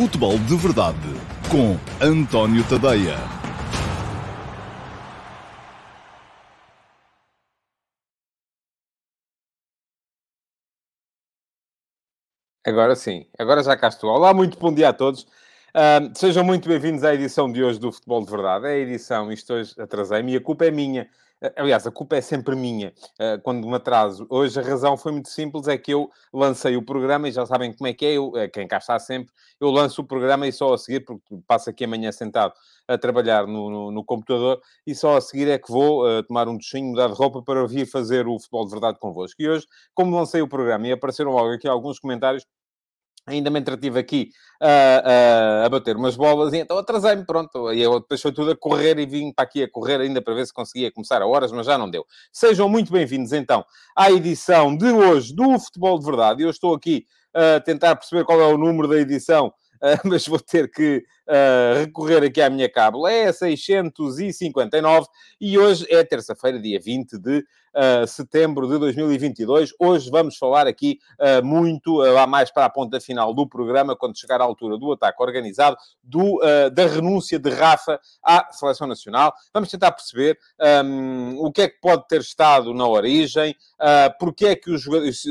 Futebol de Verdade com António Tadeia. Agora sim, agora já cá estou. Olá, muito bom dia a todos. Uh, sejam muito bem-vindos à edição de hoje do Futebol de Verdade. É a edição, isto hoje atrasei-me e a culpa é minha. Aliás, a culpa é sempre minha eh, quando me atraso. Hoje a razão foi muito simples, é que eu lancei o programa e já sabem como é que é, eu, eh, quem cá está sempre, eu lanço o programa e só a seguir, porque passo aqui amanhã sentado a trabalhar no, no, no computador, e só a seguir é que vou uh, tomar um duchinho, mudar de roupa para vir fazer o futebol de verdade convosco. E hoje, como lancei o programa e apareceram logo aqui alguns comentários, ainda me entretive aqui a, bater umas bolas e então atrasei-me, pronto. E eu depois foi tudo a correr e vim para aqui a correr ainda para ver se conseguia começar a horas, mas já não deu. Sejam muito bem-vindos então à edição de hoje do Futebol de Verdade. Eu estou aqui a tentar perceber qual é o número da edição Uh, mas vou ter que uh, recorrer aqui à minha cábula. É 659 e hoje é terça-feira, dia 20 de setembro de 2022. Hoje vamos falar aqui uh, muito, uh, lá mais para a ponta final do programa, quando chegar à altura do ataque organizado, do, da renúncia de Rafa à Seleção Nacional. Vamos tentar perceber um, o que é que pode ter estado na origem, uh, porque é que os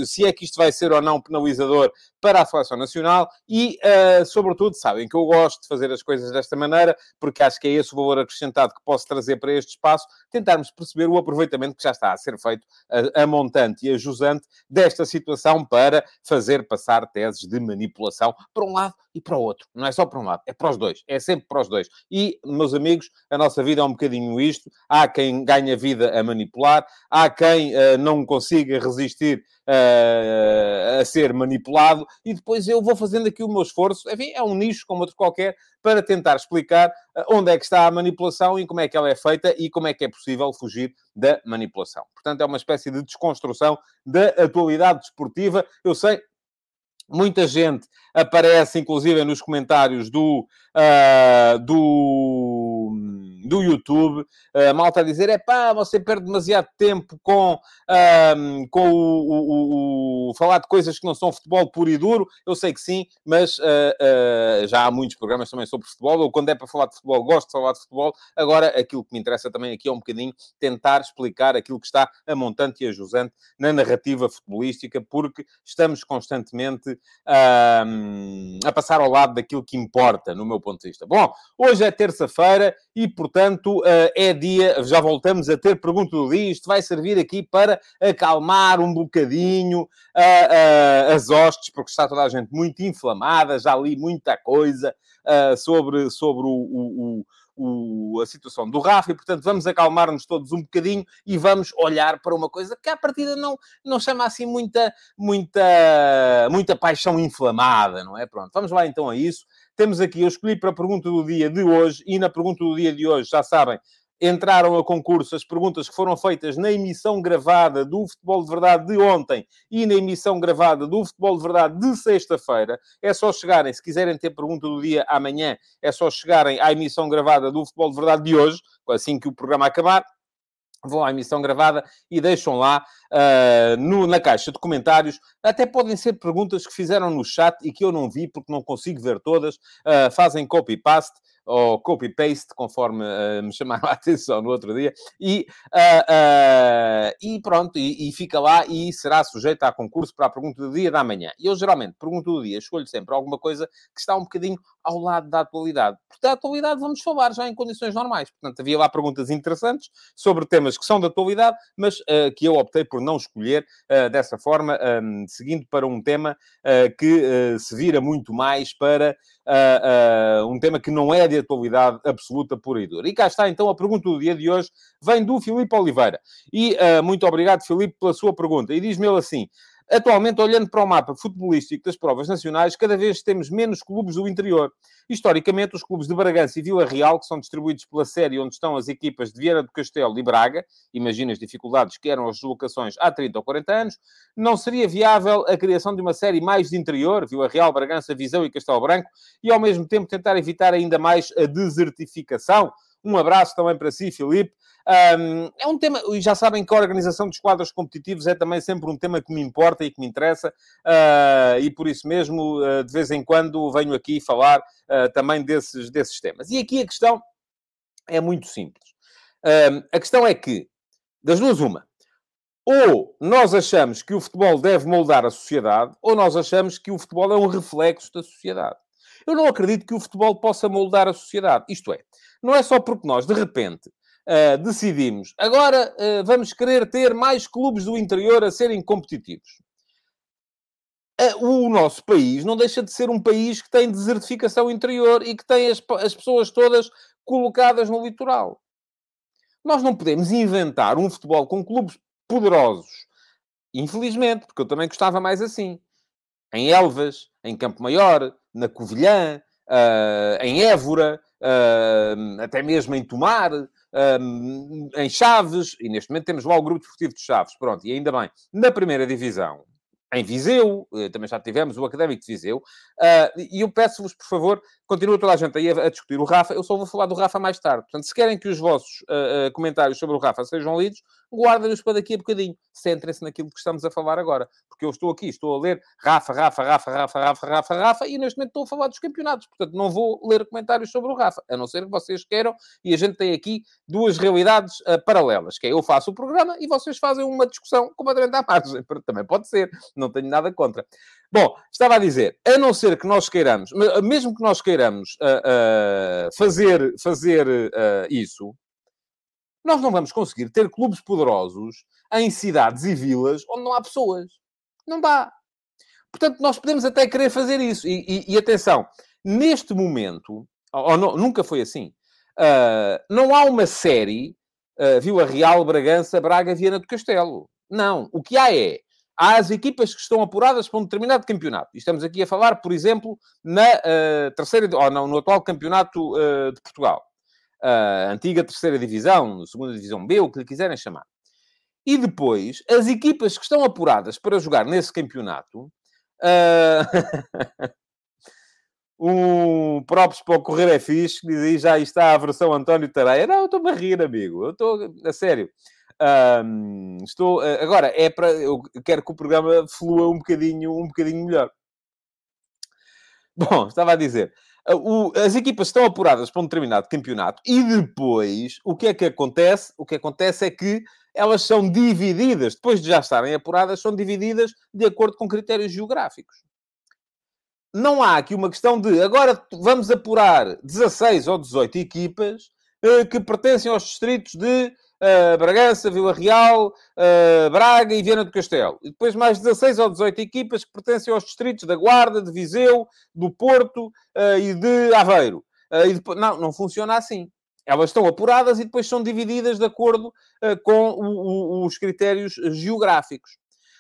se é que isto vai ser ou não penalizador para a Seleção Nacional e, sobretudo, sabem que eu gosto de fazer as coisas desta maneira, porque acho que é esse o valor acrescentado que posso trazer para este espaço, tentarmos perceber o aproveitamento que já está a ser ser feito a, a montante e a jusante desta situação para fazer passar teses de manipulação para um lado e para o outro. Não é só para um lado, é para os dois. É sempre para os dois. E, meus amigos, a nossa vida é um bocadinho isto. Há quem ganha vida a manipular, há quem uh, não consiga resistir uh, a ser manipulado, e depois eu vou fazendo aqui o meu esforço. Enfim, é um nicho como outro qualquer, para tentar explicar uh, onde é que está a manipulação e como é que ela é feita e como é que é possível fugir da manipulação. Portanto, é uma espécie de desconstrução da atualidade desportiva. Eu sei, Muita gente aparece, inclusive, nos comentários do, uh, do, do YouTube, a malta a dizer, é pá, você perde demasiado tempo com, um, com o, o, o, falar de coisas que não são futebol puro e duro. Eu sei que sim, mas uh, uh, já há muitos programas também sobre futebol, ou quando é para falar de futebol, gosto de falar de futebol. Agora, aquilo que me interessa também aqui é um bocadinho tentar explicar aquilo que está a montante e a jusante na narrativa futebolística, porque estamos constantemente a passar ao lado daquilo que importa, no meu ponto de vista. Bom, hoje é terça-feira e, portanto, uh, é dia, já voltamos a ter pergunta do dia. Isto vai servir aqui para acalmar um bocadinho uh, as hostes, porque está toda a gente muito inflamada, já li muita coisa sobre, sobre o, o, o o, a situação do Rafa e, portanto, vamos acalmar-nos todos um bocadinho e vamos olhar para uma coisa que, à partida, não, não chama assim muita, muita, muita paixão inflamada, não é? Pronto, vamos lá então a isso. Temos aqui, eu escolhi para a pergunta do dia de hoje e na pergunta do dia de hoje, já sabem, entraram a concurso as perguntas que foram feitas na emissão gravada do Futebol de Verdade de ontem e na emissão gravada do Futebol de Verdade de sexta-feira. É só chegarem, se quiserem ter pergunta do dia amanhã, é só chegarem à emissão gravada do Futebol de Verdade de hoje, assim que o programa acabar vão à emissão gravada e deixam lá uh, no, na caixa de comentários. Até podem ser perguntas que fizeram no chat e que eu não vi porque não consigo ver todas. Uh, fazem copy-paste ou copy-paste, conforme uh, me chamaram a atenção no outro dia, e, uh, uh, e pronto, e, e, fica lá e será sujeito a concurso para a pergunta do dia da manhã. Eu geralmente, pergunto do dia, escolho sempre alguma coisa que está um bocadinho ao lado da atualidade. Porque da atualidade vamos falar já em condições normais. Portanto, havia lá perguntas interessantes sobre temas que são da atualidade, mas que eu optei por não escolher dessa forma, um, seguindo para um tema que se vira muito mais para um tema que não é de atualidade absoluta, pura e dura. E cá está, então, a pergunta do dia de hoje vem do Filipe Oliveira. E uh, muito obrigado, Filipe, pela sua pergunta. E diz-me ele assim... Atualmente, olhando para o mapa futebolístico das provas nacionais, cada vez temos menos clubes do interior. Historicamente, os clubes de Bragança e Vila Real, que são distribuídos pela série onde estão as equipas de Vieira do Castelo e Braga, imagina as dificuldades que eram as deslocações há 30 ou 40 anos, não seria viável a criação de uma série mais de interior, Vila Real, Bragança, Viseu e Castelo Branco, e ao mesmo tempo tentar evitar ainda mais a desertificação Um abraço também para si, Filipe. Um, é um tema, e já sabem que a organização dos quadros competitivos é também sempre um tema que me importa e que me interessa, uh, e por isso mesmo, uh, de vez em quando, venho aqui falar uh, também desses, desses temas. E aqui a questão é muito simples. a questão é que, das duas, uma. Ou nós achamos que o futebol deve moldar a sociedade, ou nós achamos que o futebol é um reflexo da sociedade. Eu não acredito que o futebol possa moldar a sociedade. Isto é, não é só porque nós, de repente, uh, decidimos agora uh, vamos querer ter mais clubes do interior a serem competitivos. Uh, o nosso país não deixa de ser um país que tem desertificação interior e que tem as, as pessoas todas colocadas no litoral. Nós não podemos inventar um futebol com clubes poderosos. Infelizmente, porque eu também gostava mais assim. Em Elvas, em Campo Maior, na Covilhã, uh, em Évora, uh, até mesmo em Tomar, uh, em Chaves, e neste momento temos lá o Grupo Desportivo de Chaves, pronto, e ainda bem. Na primeira divisão, em Viseu, eh, também já tivemos o Académico de Viseu, e eu peço-vos, por favor, continua toda a gente aí a, a, discutir o Rafa, eu só vou falar do Rafa mais tarde. Portanto, se querem que os vossos comentários sobre o Rafa sejam lidos, guardem-nos para daqui a bocadinho. Centrem-se naquilo que estamos a falar agora. Porque eu estou aqui, estou a ler Rafa, Rafa, Rafa, Rafa, Rafa, Rafa, Rafa, e neste momento estou a falar dos campeonatos. Portanto, não vou ler comentários sobre o Rafa, a não ser que vocês queiram. E a gente tem aqui duas realidades uh, paralelas, que é eu faço o programa e vocês fazem uma discussão completamente à margem. Também pode ser, não tenho nada contra. Bom, estava a dizer, a não ser que nós queiramos, mesmo que nós queiramos uh, uh, fazer, fazer isso, nós não vamos conseguir ter clubes poderosos em cidades e vilas onde não há pessoas. Não dá. Portanto, nós podemos até querer fazer isso. E, e, e atenção, neste momento, ou, ou não, nunca foi assim, uh, não há uma série, uh, viu a Real, Bragança, Braga, Viana do Castelo. Não. O que há é, há as equipas que estão apuradas para um determinado campeonato. E estamos aqui a falar, por exemplo, na uh, terceira, ou não, no atual campeonato uh, de Portugal a antiga terceira divisão, segunda divisão B, o que lhe quiserem chamar. E depois, as equipas que estão apuradas para jogar nesse campeonato, uh... um próprio para o Correr é fixe, diz aí, já está a versão António Tareia. Não, eu estou-me a rir, amigo. Eu estou, a sério. Um, estou, agora, é para, eu quero que o programa flua um bocadinho, um bocadinho melhor. Bom, estava a dizer, o, as equipas estão apuradas para um determinado campeonato e depois o que é que acontece? O que acontece é que elas são divididas, depois de já estarem apuradas, são divididas de acordo com critérios geográficos. Não há aqui uma questão de agora vamos apurar 16 ou 18 equipas eh, que pertencem aos distritos de uh, Bragança, Vila Real, uh, Braga e Viana do Castelo. E depois mais 16 ou 18 equipas que pertencem aos distritos da Guarda, de Viseu, do Porto uh, e de Aveiro. e depois... Não, não funciona assim. Elas estão apuradas e depois são divididas de acordo com o, o, os critérios geográficos.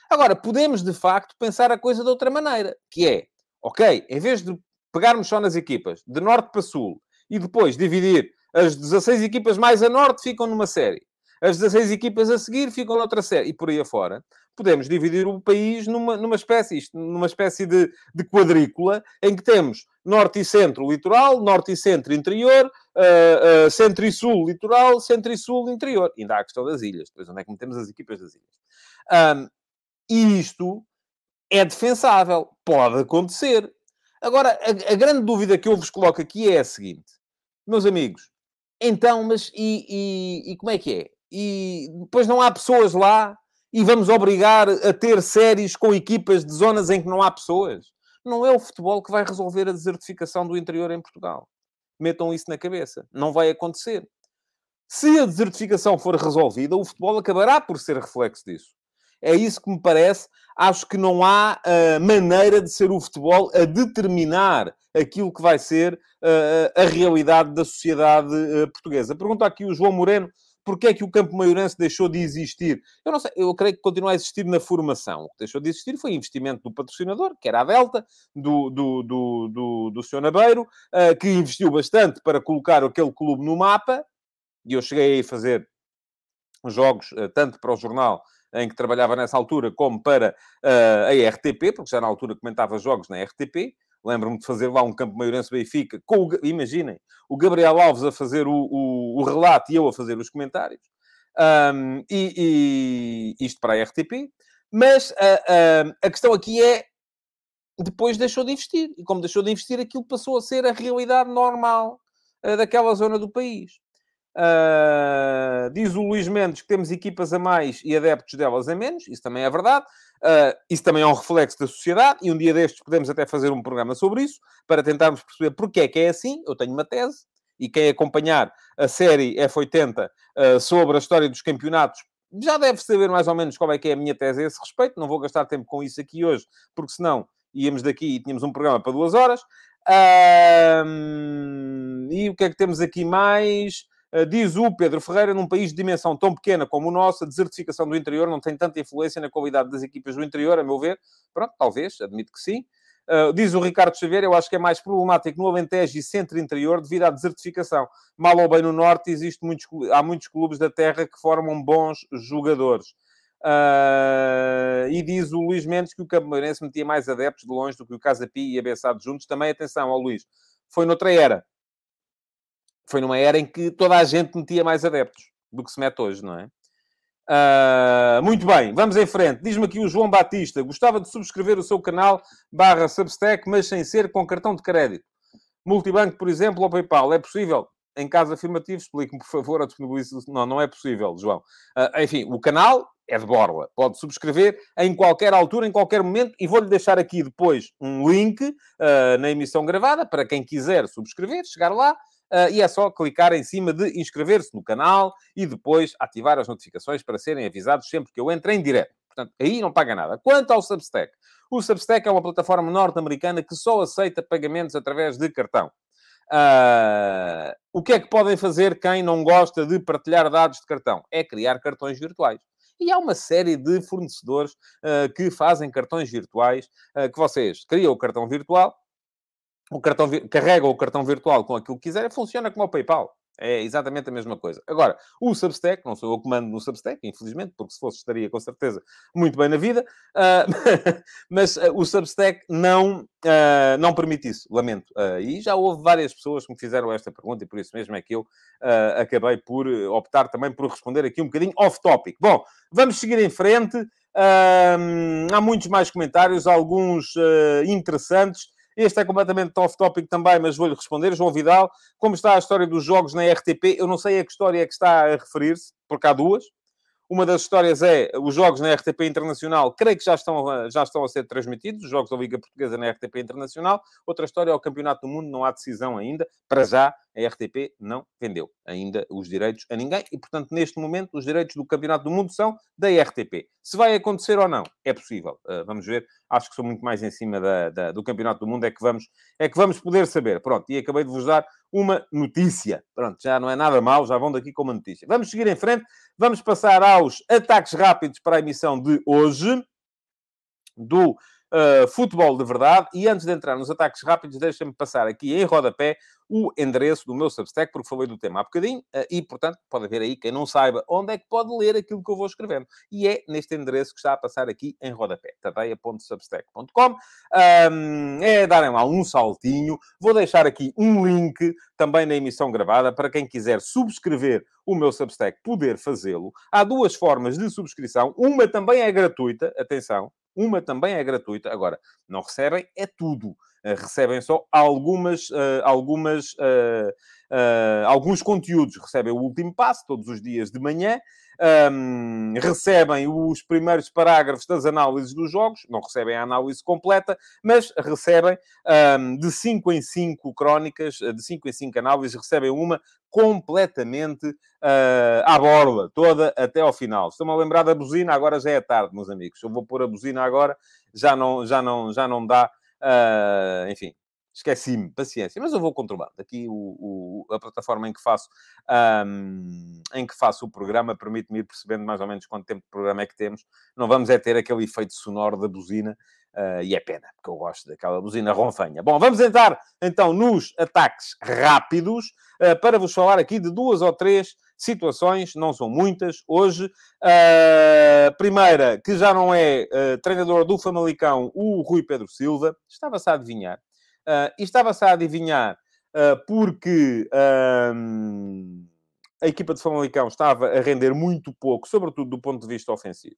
Agora, podemos, de facto, pensar a coisa de outra maneira, que é, ok, em vez de pegarmos só nas equipas, de norte para sul, e depois dividir as 16 equipas mais a norte ficam numa série. As 16 equipas a seguir ficam noutra série. E por aí afora, podemos dividir o país numa, numa espécie, isto, numa espécie de, de quadrícula, em que temos norte e centro litoral, norte e centro interior, uh, uh, centro e sul litoral, centro e sul interior. E ainda há a questão das ilhas. Depois, onde é que metemos as equipas das ilhas? Um, e isto é defensável. Pode acontecer. Agora, a, a grande dúvida que eu vos coloco aqui é a seguinte. Meus amigos, então, mas e, e, e como é que é? E depois não há pessoas lá e vamos obrigar a ter séries com equipas de zonas em que não há pessoas? Não é o futebol que vai resolver a desertificação do interior em Portugal. Metam isso na cabeça. Não vai acontecer. Se a desertificação for resolvida, o futebol acabará por ser reflexo disso. É isso que me parece. Acho que não há uh, maneira de ser o futebol a determinar aquilo que vai ser uh, a realidade da sociedade uh, portuguesa. Pergunta aqui o João Moreno porque é que o campo maiorense deixou de existir? Eu não sei, eu creio que continua a existir na formação. O que deixou de existir foi investimento do patrocinador, que era a Delta, do, do, do, do, do Sr. Nabeiro, uh, que investiu bastante para colocar aquele clube no mapa, e eu cheguei a fazer jogos, uh, tanto para o jornal em que trabalhava nessa altura, como para uh, a RTP, porque já na altura comentava jogos na RTP, Lembro-me de fazer lá um campo maiorense-Benfica, com o, imaginem, o Gabriel Alves a fazer o, o, o relato e eu a fazer os comentários. Um, e, e, isto para a RTP. Mas uh, uh, a questão aqui é, depois deixou de investir. E como deixou de investir, aquilo passou a ser a realidade normal uh, daquela zona do país. Uh, diz o Luís Mendes que temos equipas a mais e adeptos delas a menos. Isso também é verdade. Uh, isso também é um reflexo da sociedade. E um dia destes podemos até fazer um programa sobre isso, para tentarmos perceber porque é que é assim. Eu tenho uma tese. E quem acompanhar a série F80 uh, sobre a história dos campeonatos já deve saber mais ou menos qual é que é a minha tese a esse respeito. Não vou gastar tempo com isso aqui hoje, porque senão íamos daqui e tínhamos um programa para duas horas. e o que é que temos aqui mais? Uh, diz o Pedro Ferreira, num país de dimensão tão pequena como o nosso, a desertificação do interior não tem tanta influência na qualidade das equipas do interior, a meu ver. Pronto, talvez, admito que sim. Uh, diz o Ricardo Xavier, eu acho que é mais problemático no Alentejo e centro-interior devido à desertificação. Mal ou bem no norte, existe muitos, há muitos clubes da terra que formam bons jogadores. Uh, e diz o Luís Mendes que o Meirense metia mais adeptos de longe do que o Casa Pi e a Bessado juntos. Também, atenção, ao Luís, foi noutra era foi numa era em que toda a gente metia mais adeptos do que se mete hoje, não é? Uh, muito bem, vamos em frente. Diz-me aqui o João Batista. Gostava de subscrever o seu canal barra Substack, mas sem ser com cartão de crédito. Multibanco, por exemplo, ou PayPal. É possível? Em caso afirmativo, explique-me, por favor, a disponibilização. Não, não é possível, João. Uh, enfim, o canal é de borla. Pode subscrever em qualquer altura, em qualquer momento, e vou-lhe deixar aqui depois um link uh, na emissão gravada para quem quiser subscrever, chegar lá Uh, e é só clicar em cima de inscrever-se no canal e depois ativar as notificações para serem avisados sempre que eu entre em direto. Portanto, aí não paga nada. Quanto ao Substack, o Substack é uma plataforma norte-americana que só aceita pagamentos através de cartão. Uh, o que é que podem fazer quem não gosta de partilhar dados de cartão? É criar cartões virtuais. E há uma série de fornecedores uh, que fazem cartões virtuais, uh, que vocês criam o cartão virtual, o cartão, carregam o cartão virtual com aquilo que quiserem, funciona como o PayPal. É exatamente a mesma coisa. Agora, o Substack, não sou eu que mando no Substack, infelizmente, porque se fosse estaria com certeza muito bem na vida, uh, mas uh, o Substack não, uh, não permite isso, lamento. e já houve várias pessoas que me fizeram esta pergunta e por isso mesmo é que eu acabei por optar também por responder aqui um bocadinho off-topic. Bom, vamos seguir em frente. há muitos mais comentários, alguns interessantes. Este é completamente off-topic também, mas vou-lhe responder. João Vidal, como está a história dos jogos na RTP? Eu não sei a que história é que está a referir-se, porque há duas. Uma das histórias é os jogos na RTP Internacional, creio que já estão, já estão a ser transmitidos, os jogos da Liga Portuguesa na RTP Internacional. Outra história é o Campeonato do Mundo, não há decisão ainda. Para já, a RTP não vendeu ainda os direitos a ninguém e, portanto, neste momento, os direitos do Campeonato do Mundo são da RTP. Se vai acontecer ou não, é possível. Uh, vamos ver. Acho que sou muito mais em cima da, da, do Campeonato do Mundo, é que, vamos, é que vamos poder saber. Pronto, e acabei de vos dar uma notícia. Pronto, já não é nada mal, já vão daqui com uma notícia. Vamos seguir em frente, vamos passar aos ataques rápidos para a emissão de hoje do uh, futebol de verdade. E antes de entrar nos ataques rápidos, deixem-me passar aqui em rodapé o endereço do meu Substack, porque falei do tema há bocadinho, uh, e, portanto, pode haver aí quem não saiba onde é que pode ler aquilo que eu vou escrevendo. E é neste endereço que está a passar aqui em rodapé, tadeia.substack.com. Um, é darem lá um saltinho. Vou deixar aqui um link também na emissão gravada para quem quiser subscrever o meu Substack poder fazê-lo. Há duas formas de subscrição. Uma também é gratuita, atenção, uma também é gratuita. Agora, não recebem é tudo. Uh, recebem só algumas, uh, algumas, uh, alguns conteúdos. Recebem o último passo todos os dias de manhã um, recebem os primeiros parágrafos das análises dos jogos, não recebem a análise completa, mas recebem um, de 5 em 5 crónicas, de 5 em 5 análises, recebem uma completamente uh, à borla, toda até ao final. Estou-me a lembrar da buzina, agora já é tarde, meus amigos. Eu vou pôr a buzina agora, já não, já não, já não dá. Uh, enfim, esqueci-me, paciência, mas eu vou controlando. Aqui o, o, a plataforma em que faço um, em que faço o programa permite-me ir percebendo mais ou menos quanto tempo de programa é que temos. Não vamos é ter aquele efeito sonoro da buzina, uh, e é pena, porque eu gosto daquela buzina ronfanha. Bom, vamos entrar então nos ataques rápidos, uh, para vos falar aqui de duas ou três situações, não são muitas, hoje. Uh, primeira, que já não é treinador do Famalicão, o Rui Pedro Silva, estava-se a adivinhar Uh, e estava-se a adivinhar uh, porque um, a equipa de Famalicão estava a render muito pouco, sobretudo do ponto de vista ofensivo.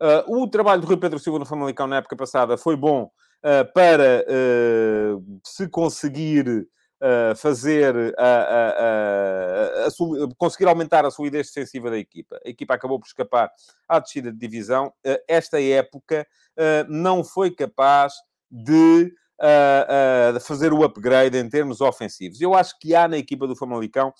Uh, o trabalho do Rui Pedro Silva no Famalicão na época passada foi bom uh, para uh, se conseguir fazer a, a, a, conseguir aumentar a solidez defensiva da equipa. A equipa acabou por escapar à descida de divisão. esta época não foi capaz de fazer o upgrade em termos ofensivos. Eu acho que há na equipa do Famalicão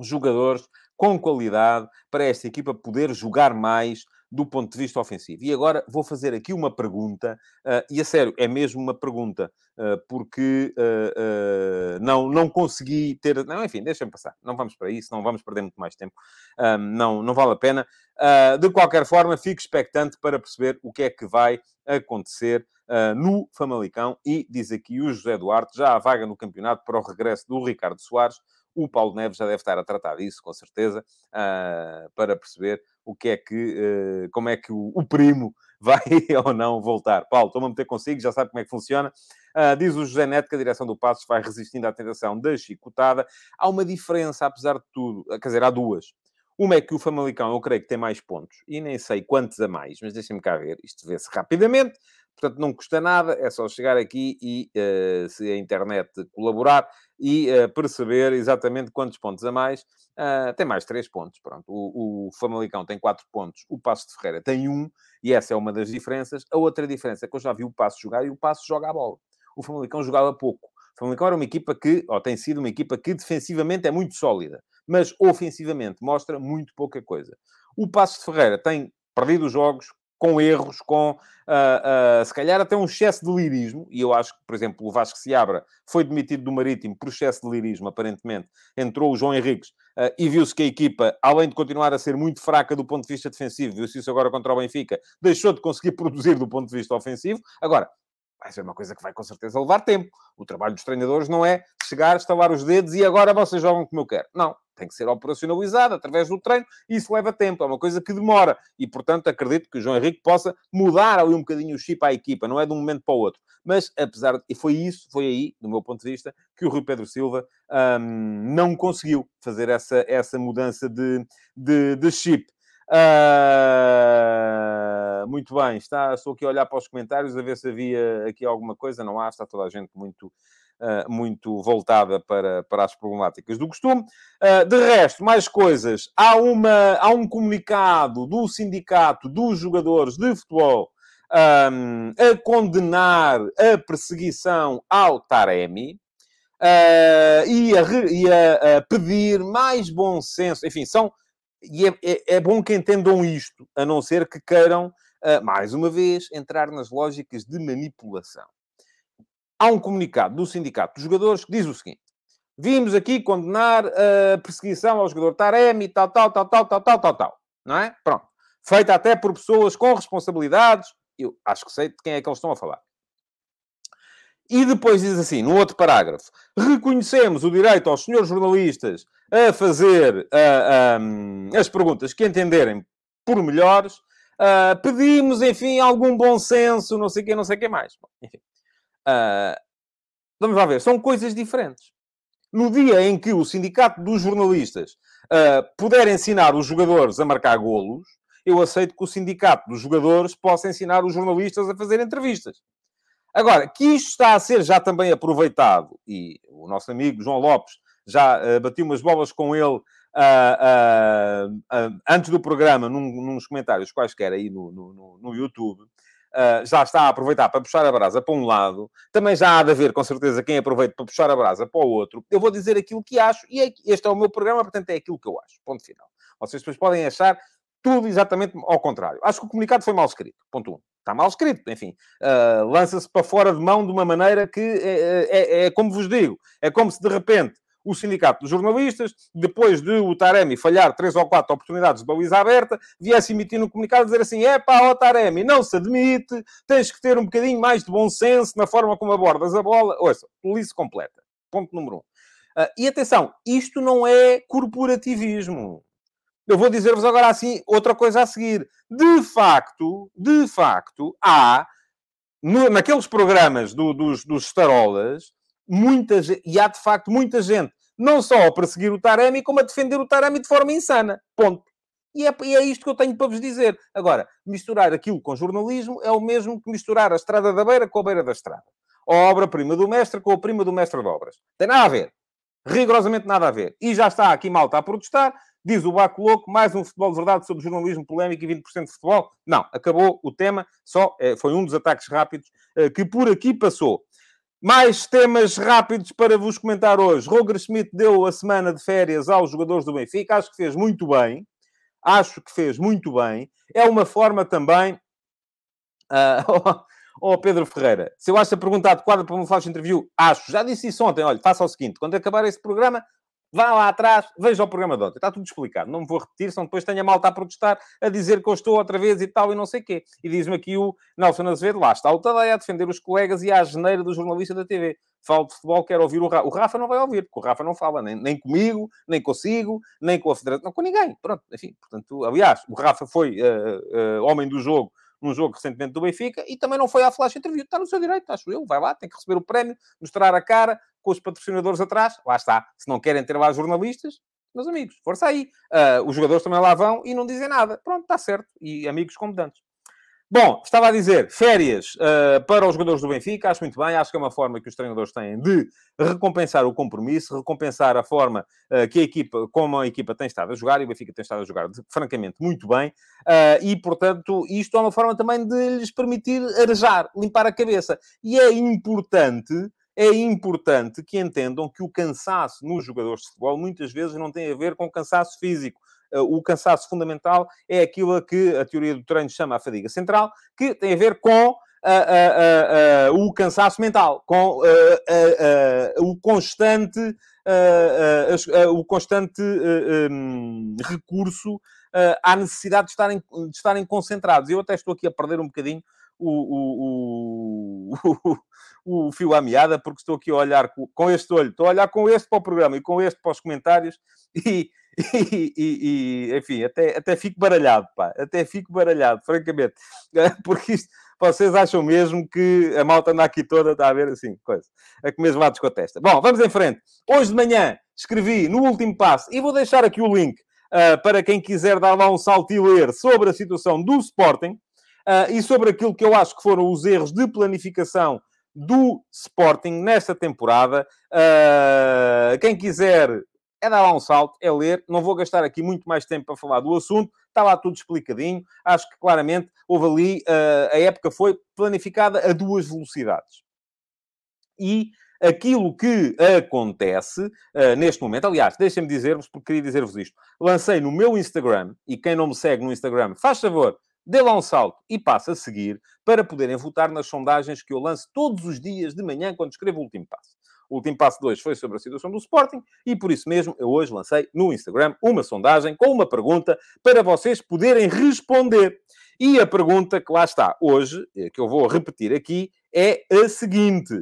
jogadores com qualidade para esta equipa poder jogar mais do ponto de vista ofensivo. E agora vou fazer aqui uma pergunta, uh, e a sério, é mesmo uma pergunta, uh, porque uh, não, não consegui ter. Não, enfim, deixem-me passar, não vamos para isso, não vamos perder muito mais tempo, não, não vale a pena. de qualquer forma, fico expectante para perceber o que é que vai acontecer no Famalicão. E diz aqui o José Duarte: já há vaga no campeonato para o regresso do Ricardo Soares. O Paulo Neves já deve estar a tratar disso, com certeza, para perceber o que é que, uh, como é que o, o, primo vai ou não voltar. Paulo, estou-me a meter consigo, já sabe como é que funciona. Uh, diz o José Neto que a direção do Passos vai resistindo à tentação da chicotada. Há uma diferença, apesar de tudo, quer dizer, há duas. Uma é que o Famalicão, eu creio que tem mais pontos, e nem sei quantos a mais, mas deixem-me cá ver, isto vê-se rapidamente. Portanto, não custa nada, é só chegar aqui e, uh, se a internet colaborar, e uh, perceber exatamente quantos pontos a mais. Uh, tem mais três pontos, pronto. O, o Famalicão tem quatro pontos, o Passo de Ferreira tem um, e essa é uma das diferenças. A outra diferença é que eu já vi o Passo jogar e o Passo joga a bola. O Famalicão jogava pouco. O Famalicão era uma equipa que, ou tem sido uma equipa que defensivamente é muito sólida, mas ofensivamente mostra muito pouca coisa. O Passo de Ferreira tem perdido os jogos, com erros, com uh, uh, se calhar até um excesso de lirismo, e eu acho que, por exemplo, o Vasco Seabra foi demitido do Marítimo por excesso de lirismo, aparentemente. Entrou o João Henriques uh, e viu-se que a equipa, além de continuar a ser muito fraca do ponto de vista defensivo, viu-se isso agora contra o Benfica, deixou de conseguir produzir do ponto de vista ofensivo. Agora, vai ser uma coisa que vai com certeza levar tempo. O trabalho dos treinadores não é chegar, estalar os dedos e agora vocês jogam como eu quero. Não tem que ser operacionalizado através do treino e isso leva tempo, é uma coisa que demora. E, portanto, acredito que o João Henrique possa mudar ali um bocadinho o chip à equipa, não é de um momento para o outro. Mas, apesar de... E foi isso, foi aí, do meu ponto de vista, que o Rui Pedro Silva hum, não conseguiu fazer essa, essa mudança de, de, de chip. Uh, muito bem, está, estou aqui a olhar para os comentários a ver se havia aqui alguma coisa. Não há, está toda a gente muito muito voltada para, para as problemáticas do costume. Uh, de resto, mais coisas. Há, uma, há um comunicado do Sindicato dos Jogadores de Futebol um, a condenar a perseguição ao Taremi. Uh, e, a, e a, a, pedir mais bom senso. Enfim, são. E é, é, é, bom que entendam isto, a não ser que queiram, uh, mais uma vez, entrar nas lógicas de manipulação há um comunicado do Sindicato dos Jogadores que diz o seguinte: vimos aqui condenar a perseguição ao jogador Taremi, tal, tal, tal, tal, tal, tal, tal, tal. Não é? Pronto. Feita até por pessoas com responsabilidades. Eu acho que sei de quem é que eles estão a falar. E depois diz assim, no outro parágrafo: reconhecemos o direito aos senhores jornalistas a fazer uh, um, as perguntas que entenderem por melhores. Uh, pedimos, enfim, algum bom senso, não sei o que, não sei o que mais. Bom, enfim. Uh, vamos lá ver, são coisas diferentes. No dia em que o sindicato dos jornalistas uh, puder ensinar os jogadores a marcar golos, eu aceito que o sindicato dos jogadores possa ensinar os jornalistas a fazer entrevistas. Agora, que isto está a ser já também aproveitado, e o nosso amigo João Lopes já uh, bati umas bolas com ele uh, uh, antes do programa, num, nos comentários quaisquer aí no, no, no YouTube, uh, já está a aproveitar para puxar a brasa para um lado, também já há de haver, com certeza, quem aproveita para puxar a brasa para o outro. Eu vou dizer aquilo que acho e é, este é o meu programa, portanto é aquilo que eu acho. Ponto final. Vocês depois podem achar tudo exatamente ao contrário. Acho que o comunicado foi mal escrito. Ponto 1. Um. Está mal escrito, enfim. Uh, Lança-se para fora de mão de uma maneira que é, é, é, como vos digo, é como se de repente o Sindicato dos Jornalistas, depois de o Taremi falhar três ou quatro oportunidades de baliza aberta, viesse emitir um comunicado a dizer assim: é pá, Taremi, não se admite, tens que ter um bocadinho mais de bom senso na forma como abordas a bola. Ouça, polícia completa. Ponto número um. Uh, e atenção, isto não é corporativismo. Eu vou dizer-vos agora assim outra coisa a seguir. De facto, de facto, há no, naqueles programas do, dos, dos starolas, muita gente, e há de facto muita gente, não só a perseguir o Taremi, como a defender o Taremi de forma insana. Ponto. E é, e é isto que eu tenho para vos dizer. Agora, misturar aquilo com jornalismo é o mesmo que misturar a estrada da beira com a beira da estrada. A obra-prima do mestre com a prima do mestre de obras. Tem nada a ver. Rigorosamente nada a ver. E já está aqui malta a protestar. Diz o Baco Louco, mais um futebol de verdade sobre jornalismo polémico e 20% de futebol. Não, acabou o tema. Só é, foi um dos ataques rápidos é, que por aqui passou. Mais temas rápidos para vos comentar hoje. Roger Schmidt deu a semana de férias aos jogadores do Benfica. Acho que fez muito bem. Acho que fez muito bem. É uma forma também... Uh, oh, Pedro Ferreira, se eu acho a pergunta adequada para uma flash interview, acho. Já disse isso ontem. Olha, faça o seguinte. Quando acabar este programa, Vá lá atrás, veja o programa de ontem. Está tudo explicado. Não me vou repetir, senão depois tenho a malta a protestar, a dizer que eu estou outra vez e tal, e não sei o quê. E diz-me aqui o Nelson Azevedo, lá está o Tadei a defender os colegas e a geneira do jornalista da TV. Falo de futebol, quero ouvir o Rafa. O Rafa não vai ouvir, porque o Rafa não fala, nem, nem comigo, nem consigo, nem com a Federação, não com ninguém. Pronto, enfim, portanto, aliás, o Rafa foi uh, uh, homem do jogo num jogo recentemente do Benfica e também não foi à flash interview. Está no seu direito, acho eu. Vai lá, tem que receber o prémio, mostrar a cara com os patrocinadores atrás. Lá está. Se não querem ter lá jornalistas, meus amigos, força aí. Uh, os jogadores também lá vão e não dizem nada. Pronto, está certo. E amigos competantes. Bom, estava a dizer, férias uh, para os jogadores do Benfica, acho muito bem, acho que é uma forma que os treinadores têm de recompensar o compromisso, recompensar a forma uh, que a equipa, como a equipa tem estado a jogar, e o Benfica tem estado a jogar, francamente, muito bem, uh, e, portanto, isto é uma forma também de lhes permitir arejar, limpar a cabeça. E é importante é importante que entendam que o cansaço nos jogadores de futebol muitas vezes não tem a ver com cansaço físico. Eh, o cansaço fundamental é aquilo a que a teoria do treino chama a fadiga central, que tem a ver com Uh, uh, uh, o cansaço mental, com o constante, o constante um, recurso à necessidade de estarem, de estarem concentrados. Eu até estou aqui a perder um bocadinho o, o, o, o, fio à meada, porque estou aqui a olhar com, com, este olho, estou a olhar com este para o programa e com este para os comentários e, e, e, enfim, até, até fico baralhado, pá, até fico baralhado, francamente, porque isto, vocês acham mesmo que a malta anda aqui toda, está a ver assim, coisa, a comer lados com a testa. Bom, vamos em frente. Hoje de manhã escrevi no último passo, e vou deixar aqui o link uh, para quem quiser dar lá um salto e ler sobre a situação do Sporting uh, e sobre aquilo que eu acho que foram os erros de planificação do Sporting nesta temporada. Uh, quem quiser é dar lá um salto, é ler. Não vou gastar aqui muito mais tempo para falar do assunto. Está lá tudo explicadinho. Acho que claramente houve ali, uh, a época foi planificada a duas velocidades. E aquilo que acontece uh, neste momento, aliás, deixem-me dizer-vos, porque queria dizer-vos isto. Lancei no meu Instagram, e quem não me segue no Instagram, faz favor, dê lá um salto e passe a seguir para poderem votar nas sondagens que eu lanço todos os dias de manhã quando escrevo o último passo. O último passo 2 foi sobre a situação do Sporting e por isso mesmo eu hoje lancei no Instagram uma sondagem com uma pergunta para vocês poderem responder. E a pergunta que lá está hoje, eh, que eu vou repetir aqui, é a seguinte.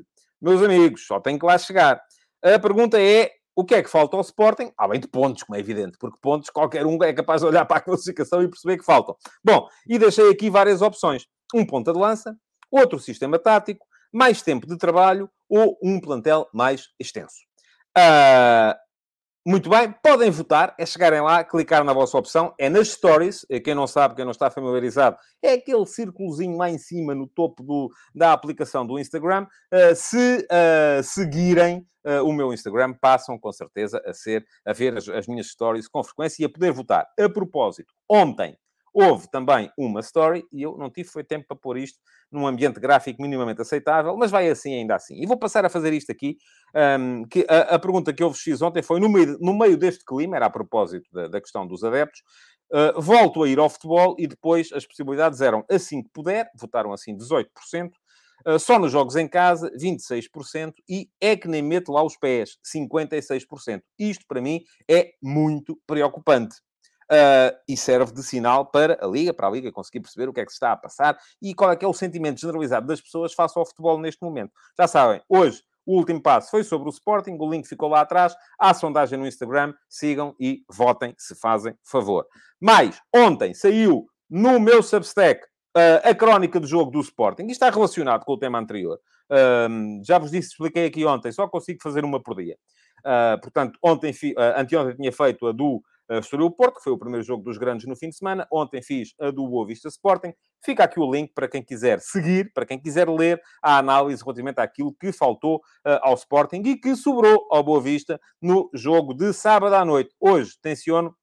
Meus amigos, só tem que lá chegar. A pergunta é: o que é que falta ao Sporting? Além de pontos, como é evidente, porque pontos qualquer um é capaz de olhar para a classificação e perceber que faltam. Bom, e deixei aqui várias opções. Um ponta de lança, outro sistema tático, mais tempo de trabalho ou um plantel mais extenso. Uh, muito bem, podem votar, é chegarem lá, clicar na vossa opção, é nas stories, quem não sabe, quem não está familiarizado, é aquele círculozinho lá em cima, no topo do, da aplicação do Instagram. Uh, se uh, seguirem uh, o meu Instagram, passam com certeza a ser, a ver as, as minhas stories com frequência e a poder votar. A propósito, ontem Houve também uma story e eu não tive foi tempo para pôr isto num ambiente gráfico minimamente aceitável, mas vai assim ainda assim. E vou passar a fazer isto aqui, um, que a, a, pergunta que eu vos fiz ontem foi no meio, no meio deste clima, era a propósito da, da questão dos adeptos, uh, volto a ir ao futebol e depois as possibilidades eram assim que puder, votaram assim 18%, uh, só nos jogos em casa, 26%, e é que nem meto lá os pés, 56%. Isto, para mim, é muito preocupante. Uh, e serve de sinal para a Liga, para a Liga conseguir perceber o que é que se está a passar e qual é que é o sentimento generalizado das pessoas face ao futebol neste momento. Já sabem, hoje o último passo foi sobre o Sporting, o link ficou lá atrás, há sondagem no Instagram, sigam e votem se fazem favor. Mas, ontem saiu no meu Substack uh, a crónica do jogo do Sporting. Isto está relacionado com o tema anterior. Já vos disse, expliquei aqui ontem, só consigo fazer uma por dia. Uh, portanto, ontem, anteontem tinha feito a do uh, Estoril Porto, que foi o primeiro jogo dos grandes no fim de semana. Ontem fiz a do Boa Vista Sporting. Fica aqui o link para quem quiser seguir, para quem quiser ler a análise relativamente àquilo que faltou uh, ao Sporting e que sobrou ao Boa Vista no jogo de sábado à noite. Hoje, tenciono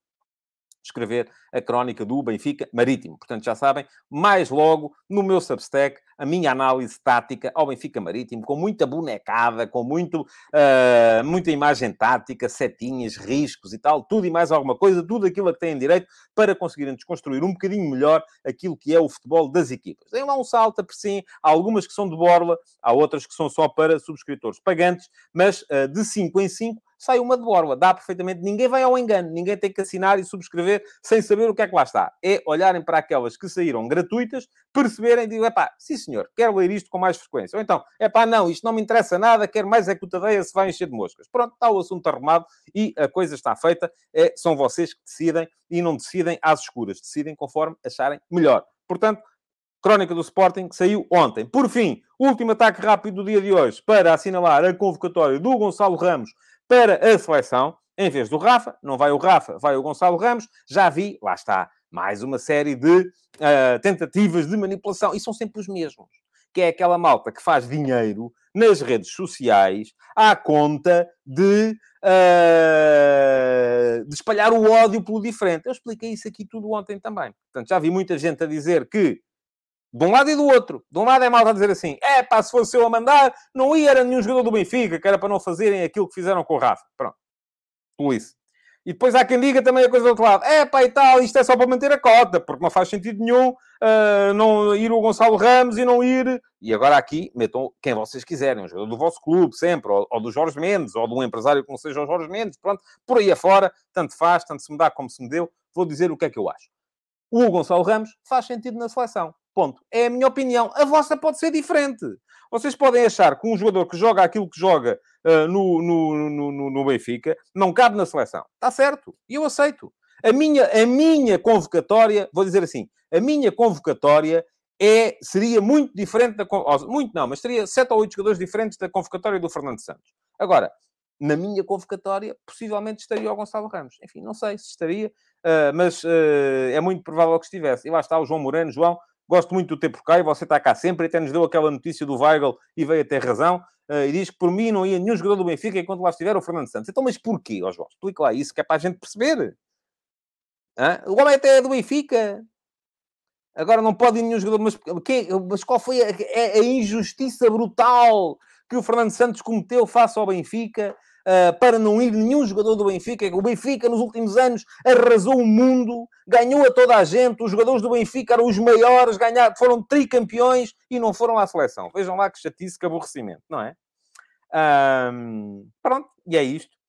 escrever a crónica do Benfica Marítimo. Portanto, já sabem, mais logo no meu Substack, a minha análise tática ao Benfica Marítimo, com muita bonecada, com muito, uh, muita imagem tática, setinhas, riscos e tal, tudo e mais alguma coisa, tudo aquilo a que têm direito para conseguirem desconstruir um bocadinho melhor aquilo que é o futebol das equipas. Tem lá um salto, por sim, há algumas que são de borla, há outras que são só para subscritores pagantes, mas uh, de 5 em 5 sai uma de borla. Dá perfeitamente. Ninguém vai ao engano. Ninguém tem que assinar e subscrever sem saber o que é que lá está. É olharem para aquelas que saíram gratuitas, perceberem e dizer, pá, sim senhor, quero ler isto com mais frequência. Ou então, é pá, não, isto não me interessa nada, quero mais é que o Tadeia se vai encher de moscas. Pronto, está o assunto arrumado e a coisa está feita. É, são vocês que decidem e não decidem às escuras. Decidem conforme acharem melhor. Portanto, Crónica do Sporting, saiu ontem. Por fim, último ataque rápido do dia de hoje para assinalar a convocatória do Gonçalo Ramos para a seleção. Em vez do Rafa, não vai o Rafa, vai o Gonçalo Ramos. Já vi, lá está, mais uma série de uh, tentativas de manipulação. E são sempre os mesmos. Que é aquela malta que faz dinheiro nas redes sociais à conta de, uh, de espalhar o ódio pelo diferente. Eu expliquei isso aqui tudo ontem também. Portanto, já vi muita gente a dizer que de um lado e do outro. De um lado é malta a dizer assim: é pá, se fosse eu a mandar, não ia era nenhum jogador do Benfica, que era para não fazerem aquilo que fizeram com o Rafa. Pronto. Polícia. E depois há quem diga também a coisa do outro lado. É pá e tal, isto é só para manter a cota, porque não faz sentido nenhum uh, não ir o Gonçalo Ramos e não ir... E agora aqui, metam quem vocês quiserem, um jogador do vosso clube, sempre, ou, ou do Jorge Mendes, ou de um empresário que não seja o Jorge Mendes, pronto, por aí afora, tanto faz, tanto se me dá como se me deu, vou dizer o que é que eu acho. O Gonçalo Ramos faz sentido na seleção. Ponto. É a minha opinião. A vossa pode ser diferente. Vocês podem achar que um jogador que joga aquilo que joga uh, no, no, no, no, Benfica não cabe na seleção. Está certo. E eu aceito. A minha, a minha convocatória, vou dizer assim, a minha convocatória é, seria muito diferente da... Muito não, mas seria sete ou oito jogadores diferentes da convocatória do Fernando Santos. Agora, na minha convocatória, possivelmente estaria o Gonçalo Ramos. Enfim, não sei se estaria, uh, mas uh, é muito provável que estivesse. E lá está o João Moreno. João, Gosto muito do ter por cá e você está cá sempre. Até nos deu aquela notícia do Weigl e veio a ter razão. Uh, e diz que por mim não ia nenhum jogador do Benfica enquanto lá estiver o Fernando Santos. Então, mas porquê, ó João? Explica lá isso, que é para a gente perceber. Hã? O homem até é do Benfica. Agora não pode ir nenhum jogador. Mas, mas qual foi a, a, a injustiça brutal que o Fernando Santos cometeu face ao Benfica? Uh, para não ir nenhum jogador do Benfica. O Benfica, nos últimos anos, arrasou o mundo, ganhou a toda a gente. Os jogadores do Benfica eram os maiores, ganharam, foram tricampeões e não foram à seleção. Vejam lá que chatice, que aborrecimento, não é? Um, pronto, e é isto.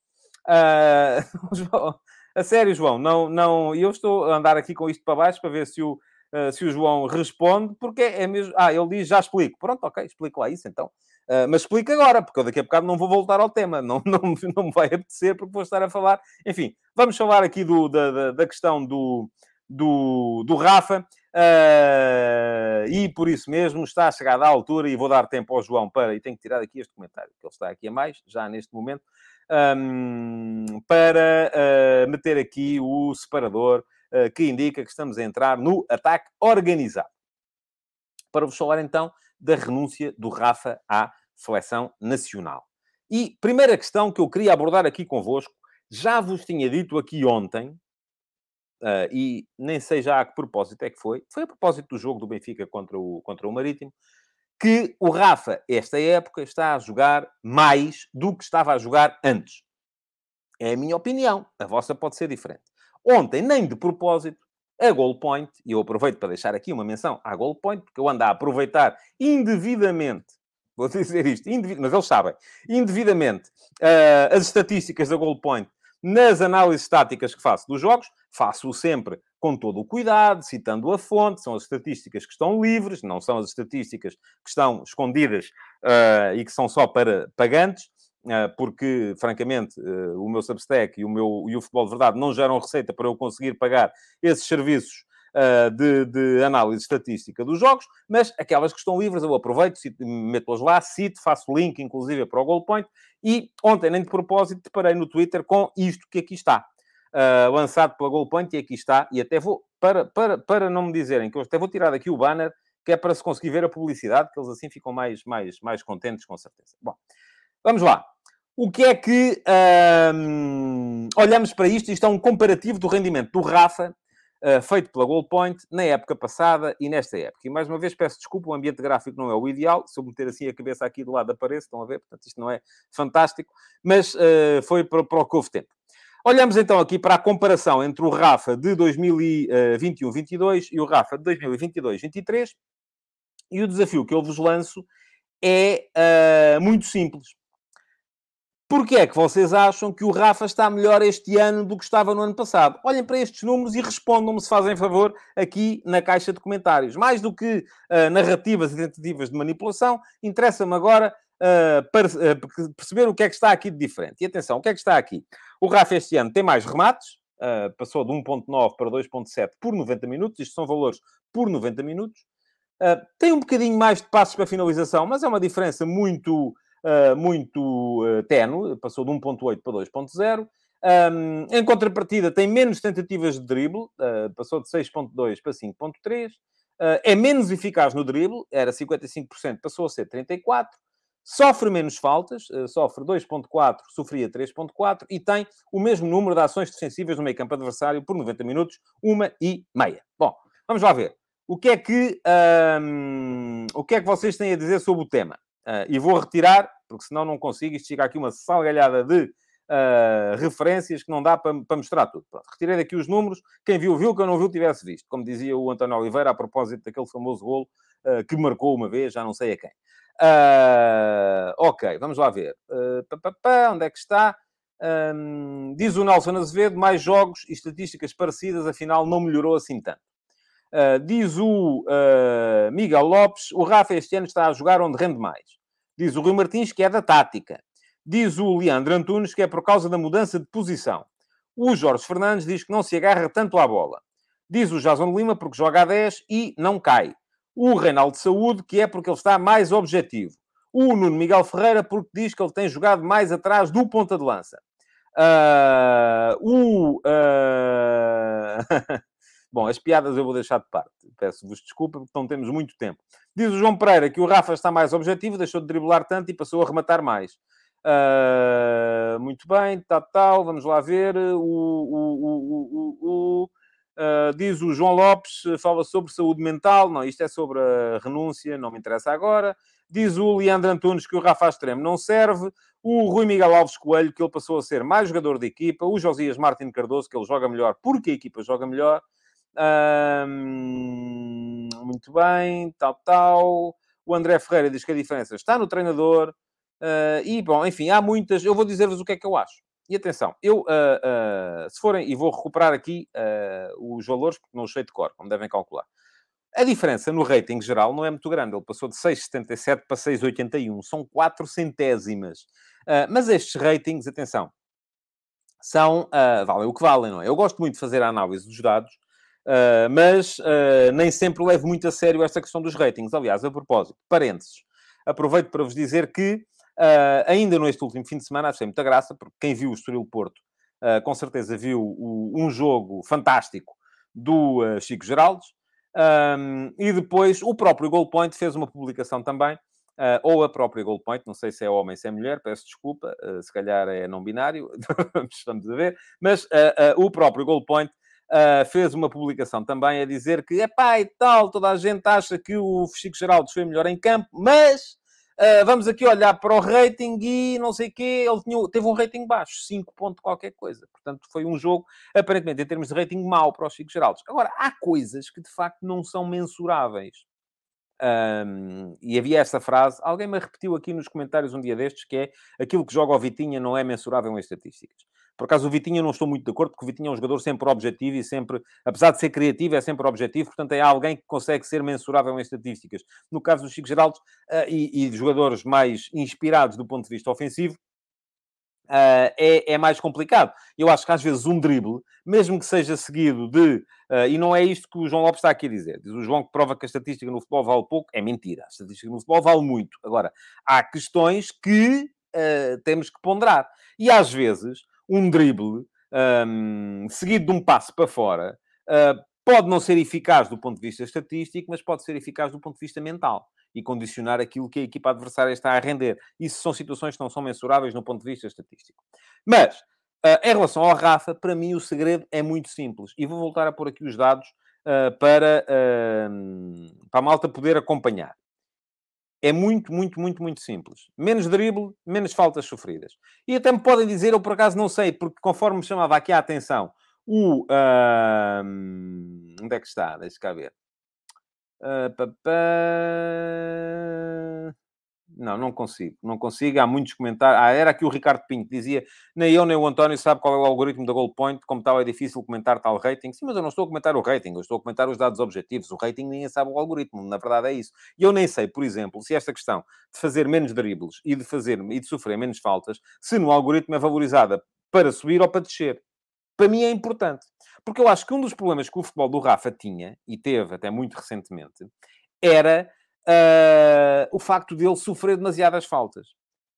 Uh, a sério, João, não, não, eu estou a andar aqui com isto para baixo para ver se o, uh, se o João responde, porque é mesmo. Ah, ele diz já explico. Pronto, ok, explico lá isso então. Uh, mas explica agora, porque eu daqui a bocado não vou voltar ao tema, não, não, não me vai apetecer, porque vou estar a falar. Enfim, vamos falar aqui do, da, da, da questão do, do, do Rafa, uh, e por isso mesmo está chegada à altura, e vou dar tempo ao João para, e tenho que tirar aqui este comentário, que ele está aqui a mais, já neste momento, um, para uh, meter aqui o separador que indica que estamos a entrar no ataque organizado. Para vos falar então da renúncia do Rafa à seleção nacional. E primeira questão que eu queria abordar aqui convosco, já vos tinha dito aqui ontem, uh, e nem sei já a que propósito é que foi, foi a propósito do jogo do Benfica contra o, contra o Marítimo, que o Rafa, esta época, está a jogar mais do que estava a jogar antes. É a minha opinião. A vossa pode ser diferente. Ontem, nem de propósito, a Goal Point, e eu aproveito para deixar aqui uma menção à Goal Point, porque eu ando a aproveitar indevidamente, vou dizer isto, mas eles sabem, indevidamente, uh, as estatísticas da Goal Point nas análises estáticas que faço dos jogos, faço-o sempre com todo o cuidado, citando a fonte, são as estatísticas que estão livres, não são as estatísticas que estão escondidas uh, e que são só para pagantes. Ah, porque, francamente, ah, o meu Substack e o, meu, e o Futebol de Verdade não geram receita para eu conseguir pagar esses serviços uh, de, de, análise estatística dos jogos, mas aquelas que estão livres eu aproveito, meto-as lá, cito, faço link, inclusive, para o Goal Point, e ontem, nem de propósito, deparei no Twitter com isto que aqui está. Lançado pela Goal Point, e aqui está, e até vou, para, para, para não me dizerem que eu até vou tirar daqui o banner, que é para se conseguir ver a publicidade, que eles assim ficam mais, mais, mais contentes, com certeza. Bom, vamos lá. O que é que olhamos para isto? Isto é um comparativo do rendimento do Rafa, uh, feito pela Goalpoint, na época passada e nesta época. E mais uma vez peço desculpa, o ambiente gráfico não é o ideal. Se eu meter assim a cabeça aqui do lado aparece, estão a ver? Portanto, isto não é fantástico, mas uh, foi para, para o que houve tempo. Olhamos então aqui para a comparação entre o Rafa de 2021-22 e o Rafa de 2022-23 e o desafio que eu vos lanço é uh, muito simples. Porquê é que vocês acham que o Rafa está melhor este ano do que estava no ano passado? Olhem para estes números e respondam-me, se fazem favor, aqui na caixa de comentários. Mais do que uh, narrativas e tentativas de manipulação, interessa-me agora uh, para, uh, perceber o que é que está aqui de diferente. E atenção, o que é que está aqui? O Rafa este ano tem mais remates, passou de 1.9 para 2.7 por 90 minutos. Isto são valores por 90 minutos. Tem um bocadinho mais de passos para finalização, mas é uma diferença muito, uh, muito uh, passou de 1.8 para 2.0. Um, em contrapartida, tem menos tentativas de drible, uh, passou de 6.2 para 5.3. é menos eficaz no drible, era 55%, passou a ser 34%. Sofre menos faltas, sofre 2.4, sofria 3.4 e tem o mesmo número de ações defensivas no meio campo adversário por 90 minutos, uma e meia. Bom, vamos lá ver o que é que, um, o que, é que vocês têm a dizer sobre o tema? Uh, e vou retirar, porque senão não consigo, isto chega aqui uma salgalhada de uh, referências que não dá para, para mostrar tudo. Pronto, retirei daqui os números, quem viu, viu, quem não viu, tivesse visto. Como dizia o António Oliveira, a propósito daquele famoso golo uh, que marcou uma vez, já não sei a quem. ok, vamos lá ver. Pá, pá, pá, onde é que está? Um, diz o Nelson Azevedo, mais jogos e estatísticas parecidas, afinal não melhorou assim tanto. Uh, diz o uh, Miguel Lopes, o Rafa este ano está a jogar onde rende mais. Diz o Rui Martins que é da tática. Diz o Leandro Antunes que é por causa da mudança de posição. O Jorge Fernandes diz que não se agarra tanto à bola. Diz o Jason Lima porque joga a 10 e não cai. O Reinaldo Saúde que é porque ele está mais objetivo. O Nuno Miguel Ferreira porque diz que ele tem jogado mais atrás do ponta de lança. Uh, o... Bom, as piadas eu vou deixar de parte. Peço-vos desculpa, porque não temos muito tempo. Diz o João Pereira que o Rafa está mais objetivo, deixou de driblar tanto e passou a rematar mais. Uh, muito bem, tal, tal, vamos lá ver. O, o, o, uh, diz o João Lopes, fala sobre saúde mental. Não, isto é sobre a renúncia, não me interessa agora. Diz o Leandro Antunes que o Rafa Extremo não serve. O Rui Miguel Alves Coelho, que ele passou a ser mais jogador de equipa. O Josias Martin Cardoso, que ele joga melhor porque a equipa joga melhor muito bem, tal, tal. O André Ferreira diz que a diferença está no treinador. Uh, e, bom, enfim, há muitas. Eu vou dizer-vos o que é que eu acho. E atenção, eu, uh, uh, se forem, e vou recuperar aqui os valores, porque não os sei de cor, como devem calcular. A diferença no rating geral não é muito grande. Ele passou de 6,77 para 6,81. São 4 centésimas. mas estes ratings, atenção, são, valem o que valem, não é? Eu gosto muito de fazer a análise dos dados, Uh, mas uh, nem sempre levo muito a sério esta questão dos ratings. Aliás, a propósito, parênteses, aproveito para vos dizer que uh, ainda neste último fim de semana achei muita graça, porque quem viu o Estoril Porto com certeza viu o, um jogo fantástico do Chico Geraldes. Um, e depois o próprio Goalpoint fez uma publicação também, ou a própria Goalpoint, não sei se é homem, se é mulher, peço desculpa, se calhar é não binário, estamos a ver, mas o próprio Goalpoint uh, fez uma publicação também a dizer que, é pá, e tal, toda a gente acha que o Chico Geraldo foi melhor em campo, mas uh, vamos aqui olhar para o rating e não sei o quê, ele tinha, teve um rating baixo, 5 ponto qualquer coisa. Portanto, foi um jogo, aparentemente, em termos de rating, mau para o Chico Geraldo. Agora, há coisas que, de facto, não são mensuráveis. Um, e havia essa frase, alguém me repetiu aqui nos comentários um dia destes, que é aquilo que joga o Vitinha não é mensurável em estatísticas. Por acaso o Vitinha não estou muito de acordo, porque o Vitinha é um jogador sempre objetivo e sempre, apesar de ser criativo, é sempre objetivo, portanto é alguém que consegue ser mensurável em estatísticas. No caso do Chico Geraldo uh, e, e de jogadores mais inspirados do ponto de vista ofensivo, Uh, é, é, mais complicado. Eu acho que às vezes um drible, mesmo que seja seguido de. Uh, e não é isto que o João Lopes está aqui a dizer. Diz o João que prova que a estatística no futebol vale pouco. É mentira. A estatística no futebol vale muito. Agora, há questões que uh, temos que ponderar. E às vezes, um drible um, seguido de um passo para fora pode não ser eficaz do ponto de vista estatístico, mas pode ser eficaz do ponto de vista mental e condicionar aquilo que a equipa adversária está a render. Isso são situações que não são mensuráveis no ponto de vista estatístico. Mas, uh, em relação ao Rafa, para mim o segredo é muito simples. E vou voltar a pôr aqui os dados uh, para, uh, para a malta poder acompanhar. É muito, muito, muito, muito simples. Menos drible, menos faltas sofridas. E até me podem dizer, eu por acaso não sei, porque conforme me chamava aqui a atenção, o. Uh, onde é que está? Deixa cá ver. Uh, Não, não consigo. Não consigo. Há muitos comentários. Ah, era aqui o Ricardo Pinto. Dizia, nem eu nem o António sabe qual é o algoritmo da Goal Point. Como tal, é difícil comentar tal rating. Sim, mas eu não estou a comentar o rating. Eu estou a comentar os dados objetivos. O rating ninguém sabe o algoritmo. Na verdade é isso. E eu nem sei, por exemplo, se esta questão de fazer menos dribles e de fazer e de sofrer menos faltas, se no algoritmo é valorizada para subir ou para descer. Para mim é importante. Porque eu acho que um dos problemas que o futebol do Rafa tinha, e teve até muito recentemente, era uh, o facto de ele sofrer demasiadas faltas.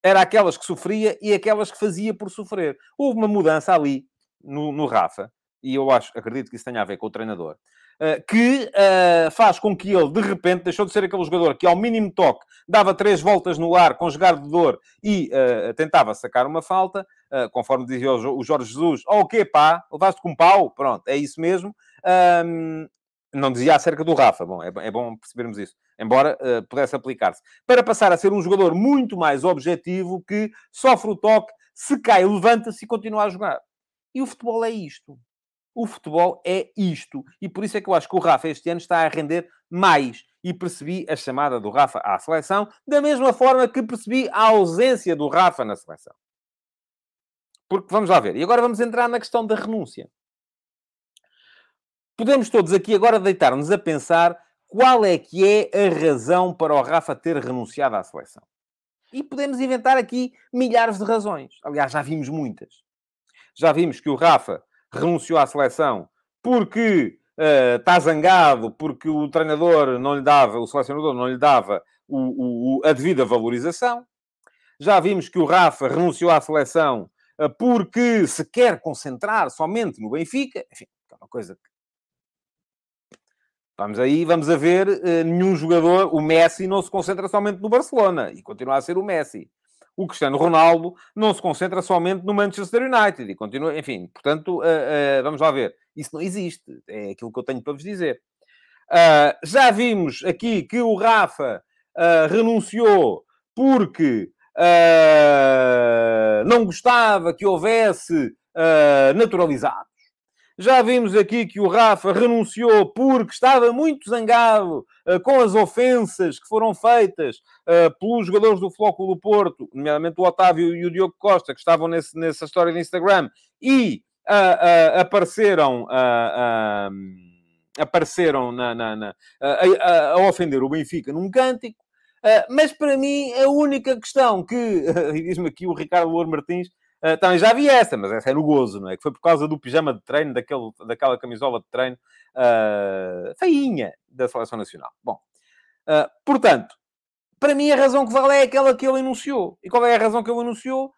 Era aquelas que sofria e aquelas que fazia por sofrer. Houve uma mudança ali no, no Rafa, e eu acho, acredito que isso tenha a ver com o treinador, uh, que uh, faz com que ele, de repente, deixou de ser aquele jogador que, ao mínimo toque, dava três voltas no ar com jogar de dor e uh, tentava sacar uma falta, conforme dizia o Jorge Jesus, oh, o quê, pá? Levaste com um pau? Pronto, é isso mesmo. Não dizia acerca do Rafa, bom, é, é bom percebermos isso, embora uh, pudesse aplicar-se. Para passar a ser um jogador muito mais objetivo que sofre o toque, se cai, levanta-se e continua a jogar. E o futebol é isto. O futebol é isto. E por isso é que eu acho que o Rafa este ano está a render mais. E percebi a chamada do Rafa à seleção, da mesma forma que percebi a ausência do Rafa na seleção. Porque vamos lá ver. E agora vamos entrar na questão da renúncia. Podemos todos aqui agora deitar-nos a pensar qual é que é a razão para o Rafa ter renunciado à seleção. E podemos inventar aqui milhares de razões. Aliás, já vimos muitas. Já vimos que o Rafa renunciou à seleção porque uh, está zangado, porque o treinador não lhe dava, o selecionador não lhe dava o, o, a devida valorização. Já vimos que o Rafa renunciou à seleção uh, porque se quer concentrar somente no Benfica. Enfim, é uma coisa que Vamos aí, vamos a ver, uh, nenhum jogador, o Messi não se concentra somente no Barcelona e continua a ser o Messi o Cristiano Ronaldo não se concentra somente no Manchester United e continua, enfim, portanto, uh, uh, vamos lá ver. Isso não existe, é aquilo que eu tenho para vos dizer. Uh, já vimos aqui que o Rafa renunciou porque não gostava que houvesse naturalizado já vimos aqui que o Rafa renunciou porque estava muito zangado uh, com as ofensas que foram feitas uh, pelos jogadores do Flóculo do Porto, nomeadamente o Otávio e o Diogo Costa, que estavam nesse, nessa história de Instagram, e uh, apareceram apareceram na, na, na a, a, a, ofender o Benfica num cântico. Mas para mim, a única questão que, e diz-me aqui o Ricardo Louro Martins, Uh, também já vi essa, mas essa é no gozo, não é? Que foi por causa do pijama de treino, daquele, daquela camisola de treino uh, feinha da Seleção Nacional. Bom, uh, portanto, para mim a razão que vale é aquela que ele enunciou. E qual é a razão que ele enunciou?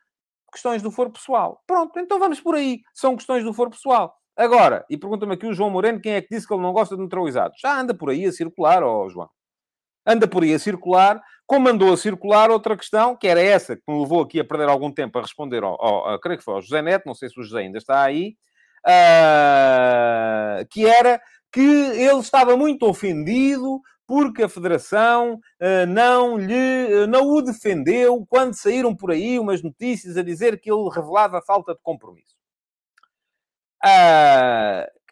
Questões do foro pessoal. Pronto, então vamos por aí. São questões do foro pessoal. Agora, e pergunta-me aqui o João Moreno, quem é que disse que ele não gosta de neutralizados? Já anda por aí a circular, ó João anda por aí a circular, como andou a circular outra questão, que era essa, que me levou aqui a perder algum tempo a responder ao, ao, ao creio que foi ao José Neto, não sei se o José ainda está aí, uh, que era que ele estava muito ofendido porque a Federação uh, não, lhe, não o defendeu quando saíram por aí umas notícias a dizer que ele revelava falta de compromisso.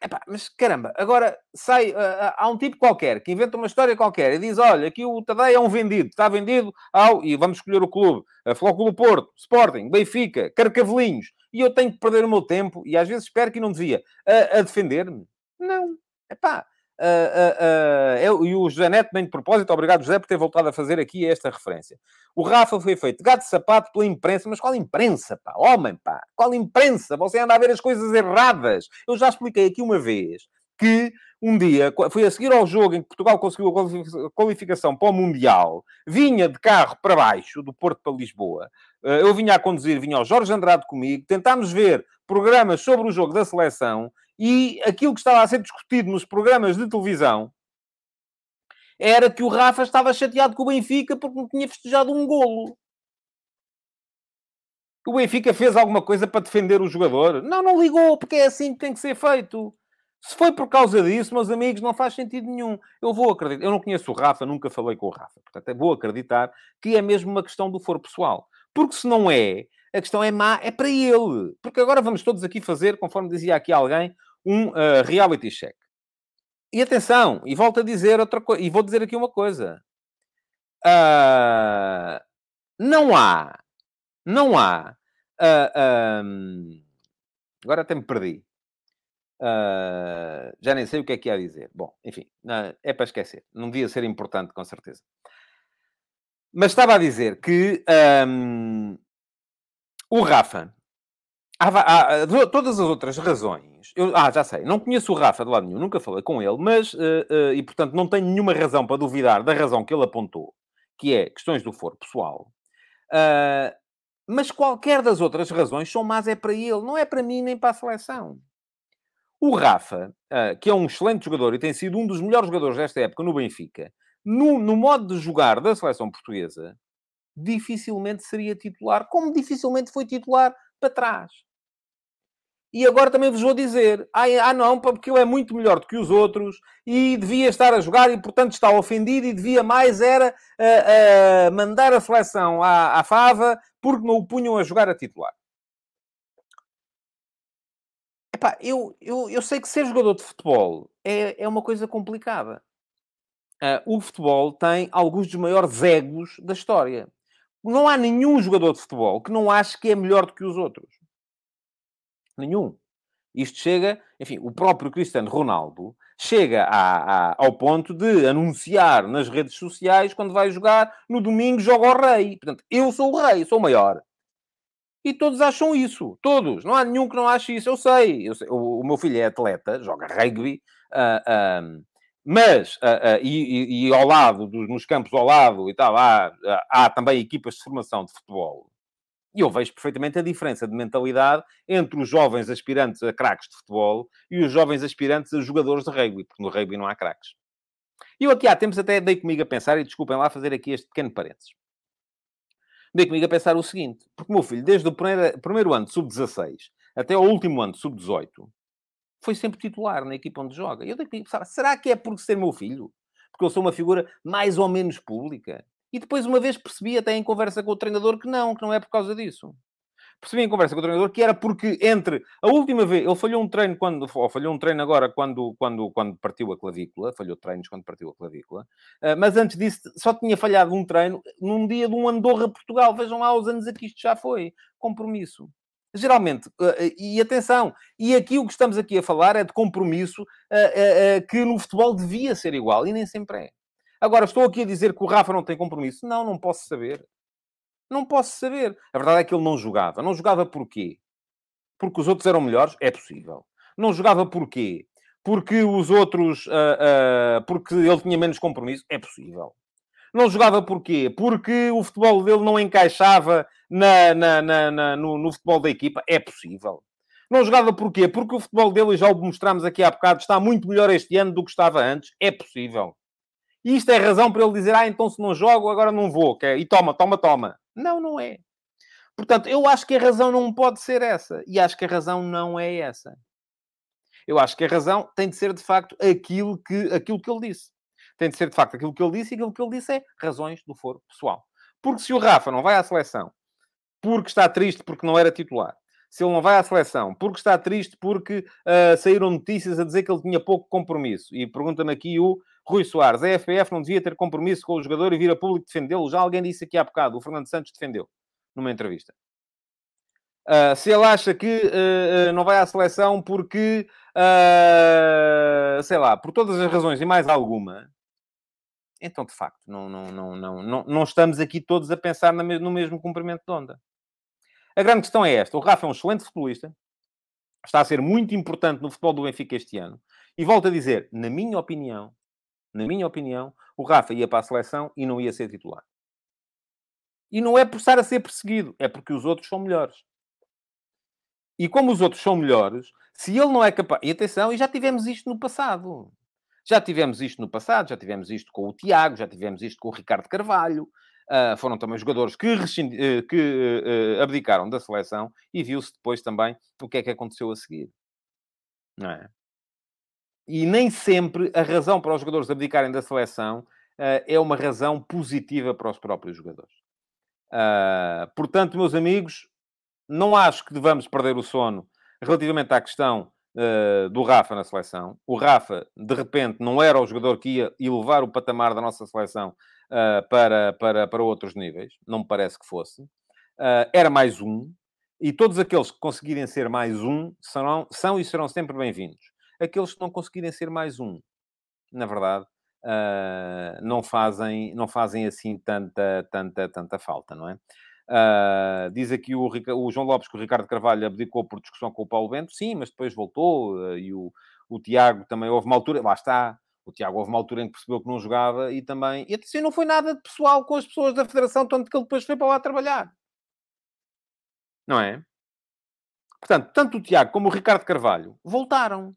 Epá, mas caramba, agora sai, uh, há um tipo qualquer que inventa uma história qualquer e diz: olha, aqui o Tadei é um vendido, está vendido ao, e vamos escolher o clube, a Flóculo Porto, Sporting, Benfica, Carcavelinhos, e eu tenho que perder o meu tempo, e às vezes espero que não devia, a, a defender-me. Não, epá, Uh, uh, eu, e o José Neto, bem de propósito, obrigado José por ter voltado a fazer aqui esta referência. O Rafa foi feito gato de sapato pela imprensa, mas qual imprensa, pá? Homem, pá, qual imprensa? Você anda a ver as coisas erradas. Eu já expliquei aqui uma vez que um dia, foi a seguir ao jogo em que Portugal conseguiu a qualificação para o Mundial, vinha de carro para baixo, do Porto para Lisboa. Eu vinha a conduzir, vinha o Jorge Andrade comigo, tentámos ver programas sobre o jogo da seleção e aquilo que estava a ser discutido nos programas de televisão era que o Rafa estava chateado com o Benfica porque não tinha festejado um golo. O Benfica fez alguma coisa para defender o jogador? Não, não ligou, porque é assim que tem que ser feito. Se foi por causa disso, meus amigos, não faz sentido nenhum. Eu vou acreditar. Eu não conheço o Rafa, nunca falei com o Rafa. Portanto, vou acreditar que é mesmo uma questão do foro pessoal. Porque se não é, a questão é má, é para ele. Porque agora vamos todos aqui fazer, conforme dizia aqui alguém, um uh, reality check. E atenção, e volto a dizer outra coisa, e vou dizer aqui uma coisa. Uh, não há, não há. Uh, ah, um, agora até me perdi. Uh, já nem sei o que é que há a dizer. Bom, enfim, é para esquecer. Não devia ser importante, com certeza. Mas estava a dizer que um, o Rafa, há, há, todas as outras razões. Eu, ah, já sei, não conheço o Rafa de lado nenhum, nunca falei com ele, mas uh, e portanto não tenho nenhuma razão para duvidar da razão que ele apontou, que é questões do foro pessoal. mas qualquer das outras razões são más é para ele, não é para mim nem para a seleção. O Rafa, uh, que é um excelente jogador e tem sido um dos melhores jogadores desta época no Benfica, no, no modo de jogar da seleção portuguesa, dificilmente seria titular, como dificilmente foi titular para trás. E agora também vos vou dizer: ah, ah, não, porque ele é muito melhor do que os outros e devia estar a jogar e, portanto, está ofendido e devia mais era uh, uh, mandar a seleção à, à fava porque não o punham a jogar a titular. Epá, eu, eu, eu sei que ser jogador de futebol é, é uma coisa complicada. Uh, o futebol tem alguns dos maiores egos da história. Não há nenhum jogador de futebol que não ache que é melhor do que os outros. Nenhum. Isto chega, enfim, o próprio Cristiano Ronaldo chega a, a, ao ponto de anunciar nas redes sociais quando vai jogar no domingo joga o rei. Portanto, eu sou o rei, sou o maior. E todos acham isso. Todos. Não há nenhum que não ache isso. Eu sei. Eu sei. O, o, meu filho é atleta, joga rugby. Uh, uh, mas, uh, e, e, e, ao lado, dos, nos campos ao lado e tal, há, há também equipas de formação de futebol. E eu vejo perfeitamente a diferença de mentalidade entre os jovens aspirantes a craques de futebol e os jovens aspirantes a jogadores de rugby, porque no rugby não há craques. E eu aqui há tempos até dei comigo a pensar, e desculpem lá fazer aqui este pequeno parênteses dei comigo a pensar o seguinte, porque o meu filho, desde o primeiro, primeiro ano de sub-16 até ao último ano de sub-18, foi sempre titular na equipa onde joga. E eu dei comigo a pensar, será que é por ser meu filho? Porque eu sou uma figura mais ou menos pública? E depois, uma vez percebi, até em conversa com o treinador, que não, que não é por causa disso percebi em conversa com o treinador que era porque entre a última vez, ele falhou um treino quando, ou falhou um treino agora quando, quando, quando partiu a clavícula, falhou treinos quando partiu a clavícula, uh, mas antes disso só tinha falhado um treino num dia de um Andorra-Portugal. Vejam lá os anos a que isto já foi. Compromisso. Geralmente, uh, e atenção, e aqui o que estamos aqui a falar é de compromisso que no futebol devia ser igual, e nem sempre é. Agora, estou aqui a dizer que o Rafa não tem compromisso. Não, não posso saber. Não posso saber. A verdade é que ele não jogava. Não jogava porquê? Porque os outros eram melhores? É possível. Não jogava porquê? Porque os outros... Uh, uh, porque ele tinha menos compromisso? É possível. Não jogava porquê? Porque o futebol dele não encaixava na, na, na, na no, no, futebol da equipa? É possível. Não jogava porquê? Porque o futebol dele, e já o mostramos aqui há bocado, está muito melhor este ano do que estava antes? É possível. E isto é razão para ele dizer, ah, então se não jogo, agora não vou. É, e toma, toma, toma. Não, não é. Portanto, eu acho que a razão não pode ser essa. E acho que a razão não é essa. Eu acho que a razão tem de ser, de facto, aquilo que, aquilo que ele disse. Tem de ser, de facto, aquilo que ele disse. E aquilo que ele disse é razões do foro pessoal. Porque se o Rafa não vai à seleção porque está triste porque não era titular, se ele não vai à seleção porque está triste porque uh, saíram notícias a dizer que ele tinha pouco compromisso, e pergunta-me aqui o Rui Soares, a FPF não devia ter compromisso com o jogador e vir a público defendê-lo. Já alguém disse aqui há bocado, o Fernando Santos defendeu numa entrevista. Uh, se ele acha que uh, não vai à seleção porque uh, sei lá, por todas as razões e mais alguma, então, de facto, não, não, não, não, não, não estamos aqui todos a pensar no mesmo comprimento de onda. A grande questão é esta. O Rafa é um excelente futebolista. Está a ser muito importante no futebol do Benfica este ano. E volto a dizer, na minha opinião, na minha opinião, o Rafa ia para a seleção e não ia ser titular. E não é por estar a ser perseguido, é porque os outros são melhores. E como os outros são melhores, se ele não é capaz. E atenção, e já tivemos isto no passado. Já tivemos isto no passado, já tivemos isto com o Tiago, já tivemos isto com o Ricardo Carvalho. Uh, foram também jogadores que, uh, que uh, abdicaram da seleção e viu-se depois também o que é que aconteceu a seguir. Não é? E nem sempre a razão para os jogadores abdicarem da seleção é uma razão positiva para os próprios jogadores. portanto, meus amigos, não acho que devamos perder o sono relativamente à questão uh, do Rafa na seleção. O Rafa, de repente, não era o jogador que ia elevar o patamar da nossa seleção uh, para, para, para outros níveis. Não me parece que fosse. Uh, era mais um. E todos aqueles que conseguirem ser mais um serão, são e serão sempre bem-vindos. Aqueles que não conseguirem ser mais um, na verdade, uh, não, fazem, não fazem assim tanta, tanta, tanta falta, não é? Uh, diz aqui o, o, João Lopes que o Ricardo Carvalho abdicou por discussão com o Paulo Bento. Sim, mas depois voltou. Uh, e o, o Tiago também houve uma altura... Lá está. O Tiago houve uma altura em que percebeu que não jogava e também... E assim não foi nada de pessoal com as pessoas da Federação, tanto que ele depois foi para lá trabalhar. Não é? Portanto, tanto o Tiago como o Ricardo Carvalho voltaram.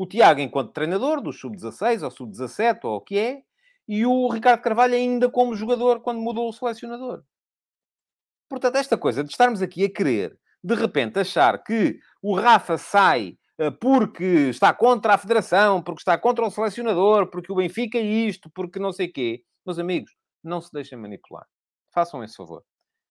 O Tiago enquanto treinador do Sub-16 ou Sub-17 ou o que é, e o Ricardo Carvalho ainda como jogador quando mudou o selecionador. Portanto, esta coisa de estarmos aqui a querer, de repente, achar que o Rafa sai eh, porque está contra a federação, porque está contra o selecionador, porque o Benfica é isto, porque não sei quê. Meus amigos, não se deixem manipular. Façam esse favor.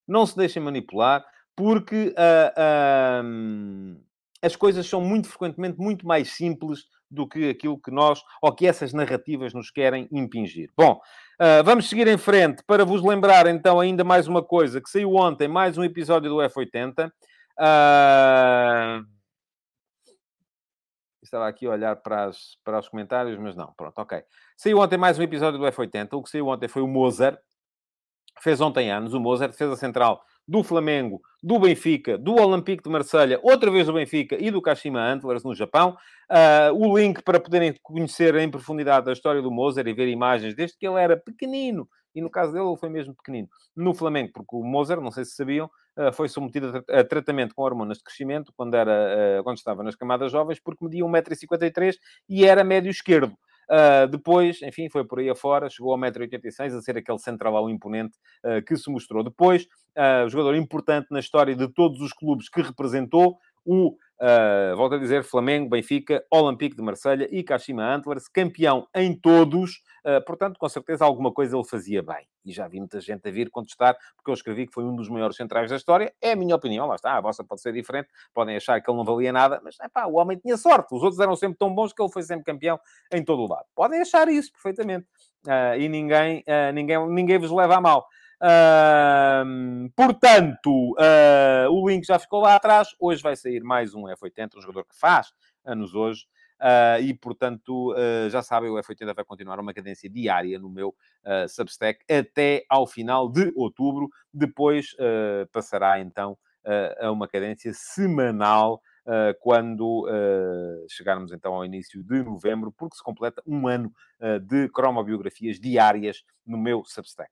Não se deixem manipular, porque uh, uh, as coisas são muito frequentemente muito mais simples do que aquilo que nós, ou que essas narrativas nos querem impingir. Bom, uh, vamos seguir em frente para vos lembrar então ainda mais uma coisa, que saiu ontem mais um episódio do F80. Uh... Ah, estava aqui a olhar para, as, para os comentários, mas não, pronto, ok. Saiu ontem mais um episódio do F80. O que saiu ontem foi o Mozart. Fez ontem anos, o Mozart, defesa central do Flamengo, do Benfica, do Olympique de Marselha, outra vez do Benfica e do Kashima Antlers no Japão. Uh, o link para poderem conhecer em profundidade a história do Mozart e ver imagens desde que ele era pequenino. E no caso dele, ele foi mesmo pequenino. No Flamengo, porque o Mozart, não sei se sabiam, uh, foi submetido a, tratamento com hormonas de crescimento quando, era, uh, quando estava nas camadas jovens, porque media 1,53m e era médio esquerdo. Uh, depois, enfim, foi por aí afora, chegou ao 1,86m, a ser aquele central imponente uh, que se mostrou. Depois, uh, jogador importante na história de todos os clubes que representou, o Uh, volto a dizer, Flamengo, Benfica, Olympique de Marselha e Kashima Antlers, campeão em todos, uh, portanto, com certeza alguma coisa ele fazia bem. E já vi muita gente a vir contestar, porque eu escrevi que foi um dos maiores centrais da história. É a minha opinião, lá está, a vossa pode ser diferente, podem achar que ele não valia nada, mas epá, o homem tinha sorte, os outros eram sempre tão bons que ele foi sempre campeão em todo o lado. Podem achar isso perfeitamente. Uh, e ninguém, ninguém, ninguém vos leva a mal. Uh, portanto, uh, o link já ficou lá atrás. Hoje vai sair mais um F80, um jogador que faz anos hoje. Uh, e, portanto, uh, já sabem, o F80 vai continuar uma cadência diária no meu uh, Substack até ao final de outubro. Depois passará, então, a uma cadência semanal quando chegarmos, então, ao início de novembro, porque se completa um ano de cromobiografias diárias no meu Substack.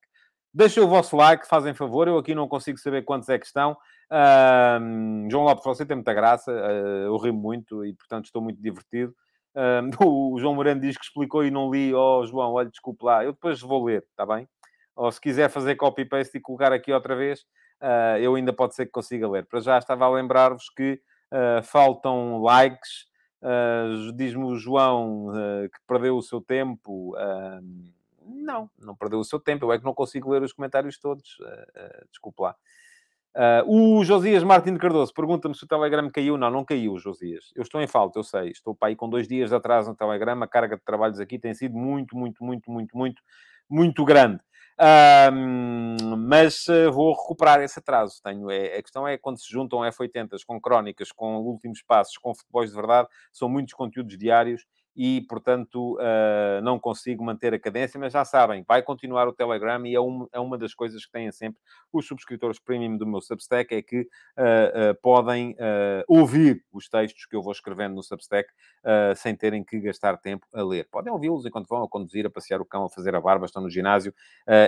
Deixem o vosso like, fazem favor. Eu aqui não consigo saber quantos é que estão. Uh, João Lopes, você tem muita graça. Uh, eu rio muito e, portanto, estou muito divertido. Uh, o João Moreno diz que explicou e não li. Oh, João, olha, desculpe lá. Eu depois vou ler, está bem? Ou se quiser fazer copy-paste e colocar aqui outra vez, ah, eu ainda pode ser que consiga ler. Para já estava a lembrar-vos que ah, faltam likes. Diz-me o João que perdeu o seu tempo. Não, não perdeu o seu tempo. Eu é que não consigo ler os comentários todos. Uh, uh, desculpe lá. Uh, o Josias Martins Cardoso pergunta-me se o Telegram caiu. Não, não caiu, Josias. Eu estou em falta, eu sei. Estou para aí com dois dias de atraso no Telegram. A carga de trabalhos aqui tem sido muito, muito, muito, muito, muito, muito grande. mas vou recuperar esse atraso. Tenho, é, a questão é quando se juntam F80s com crónicas, com últimos passos, com futebols de verdade, são muitos conteúdos diários e, portanto, uh, não consigo manter a cadência, mas já sabem, vai continuar o Telegram e é, um, é uma das coisas que têm sempre os subscritores premium do meu Substack, é que uh, uh, podem ouvir os textos que eu vou escrevendo no Substack sem terem que gastar tempo a ler. Podem ouvi-los enquanto vão a conduzir, a passear o cão, a fazer a barba, estão no ginásio,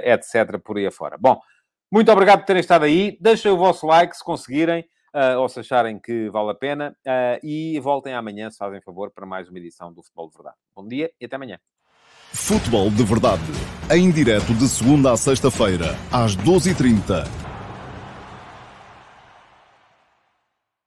etc., por aí afora. Bom, muito obrigado por terem estado aí. Deixem o vosso like se conseguirem uh, ou se acharem que vale a pena. Uh, e voltem amanhã, se fazem favor, para mais uma edição do Futebol de Verdade. Bom dia e até amanhã. Futebol de Verdade, em direto de segunda a sexta-feira, às 12h30